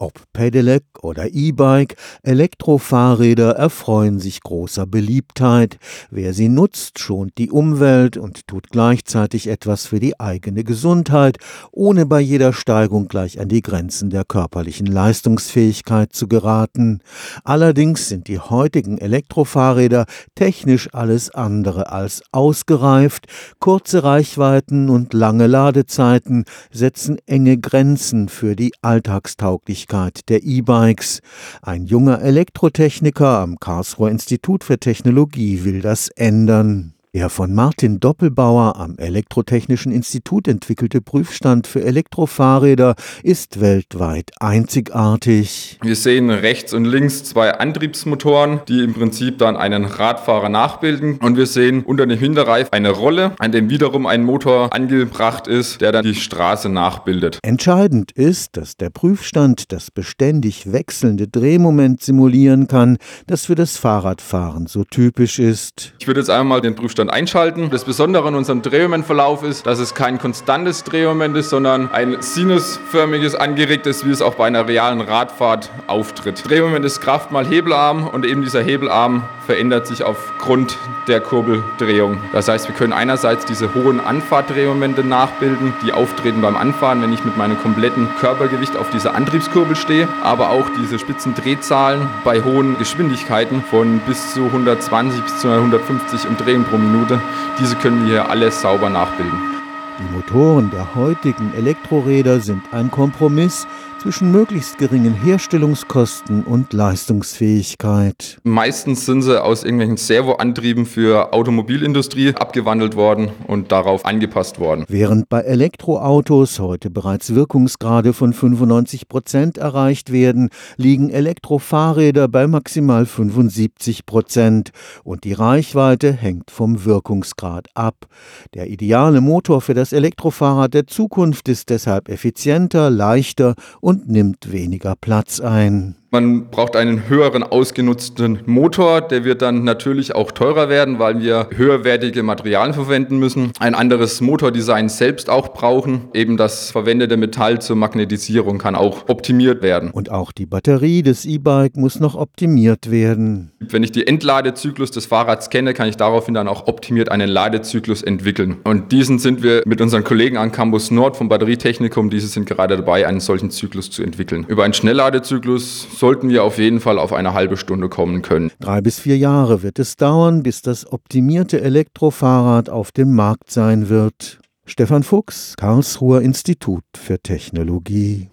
Ob Pedelec oder E-Bike, Elektrofahrräder erfreuen sich großer Beliebtheit. Wer sie nutzt, schont die Umwelt und tut gleichzeitig etwas für die eigene Gesundheit, ohne bei jeder Steigung gleich an die Grenzen der körperlichen Leistungsfähigkeit zu geraten. Allerdings sind die heutigen Elektrofahrräder technisch alles andere als ausgereift. Kurze Reichweiten und lange Ladezeiten setzen enge Grenzen für die Alltagstauglichkeit der E-Bikes. Ein junger Elektrotechniker am Karlsruher Institut für Technologie will das ändern. Der von Martin Doppelbauer am Elektrotechnischen Institut entwickelte Prüfstand für Elektrofahrräder ist weltweit einzigartig. Wir sehen rechts und links zwei Antriebsmotoren, die im Prinzip dann einen Radfahrer nachbilden. Und wir sehen unter dem Hinterreif eine Rolle, an dem wiederum ein Motor angebracht ist, der dann die Straße nachbildet. Entscheidend ist, dass der Prüfstand das beständig wechselnde Drehmoment simulieren kann, das für das Fahrradfahren so typisch ist. Ich würde jetzt einmal den Prüfstand Zustand einschalten. Das Besondere an unserem Drehmomentverlauf ist, dass es kein konstantes Drehmoment ist, sondern ein sinusförmiges angeregtes, wie es auch bei einer realen Radfahrt auftritt. Drehmoment ist Kraft mal Hebelarm und eben dieser Hebelarm verändert sich aufgrund der Kurbeldrehung. Das heißt, wir können einerseits diese hohen Anfahrtdrehmomente nachbilden, die auftreten beim Anfahren, wenn ich mit meinem kompletten Körpergewicht auf dieser Antriebskurbel stehe, aber auch diese spitzen Drehzahlen bei hohen Geschwindigkeiten von bis zu 120 bis zu 150 Umdrehungen pro Minute. Diese können wir hier alles sauber nachbilden. Die Motoren der heutigen Elektroräder sind ein Kompromiss zwischen möglichst geringen Herstellungskosten und Leistungsfähigkeit. Meistens sind sie aus irgendwelchen Servoantrieben für Automobilindustrie abgewandelt worden und darauf angepasst worden. Während bei Elektroautos heute bereits Wirkungsgrade von 95 Prozent erreicht werden, liegen Elektrofahrräder bei maximal 75 Prozent und die Reichweite hängt vom Wirkungsgrad ab. Der ideale Motor für das Elektrofahrrad der Zukunft ist deshalb effizienter, leichter und nimmt weniger Platz ein. Man braucht einen höheren ausgenutzten Motor, der wird dann natürlich auch teurer werden, weil wir höherwertige Materialien verwenden müssen. Ein anderes Motordesign selbst auch brauchen. Eben das verwendete Metall zur Magnetisierung kann auch optimiert werden. Und auch die Batterie des E-Bike muss noch optimiert werden. Wenn ich die Entladezyklus des Fahrrads kenne, kann ich daraufhin dann auch optimiert einen Ladezyklus entwickeln. Und diesen sind wir mit unseren Kollegen an Campus Nord vom Batterietechnikum, diese sind gerade dabei, einen solchen Zyklus zu entwickeln. Über einen Schnellladezyklus sollten wir auf jeden Fall auf eine halbe Stunde kommen können. Drei bis vier Jahre wird es dauern, bis das optimierte Elektrofahrrad auf dem Markt sein wird. Stefan Fuchs, Karlsruher Institut für Technologie.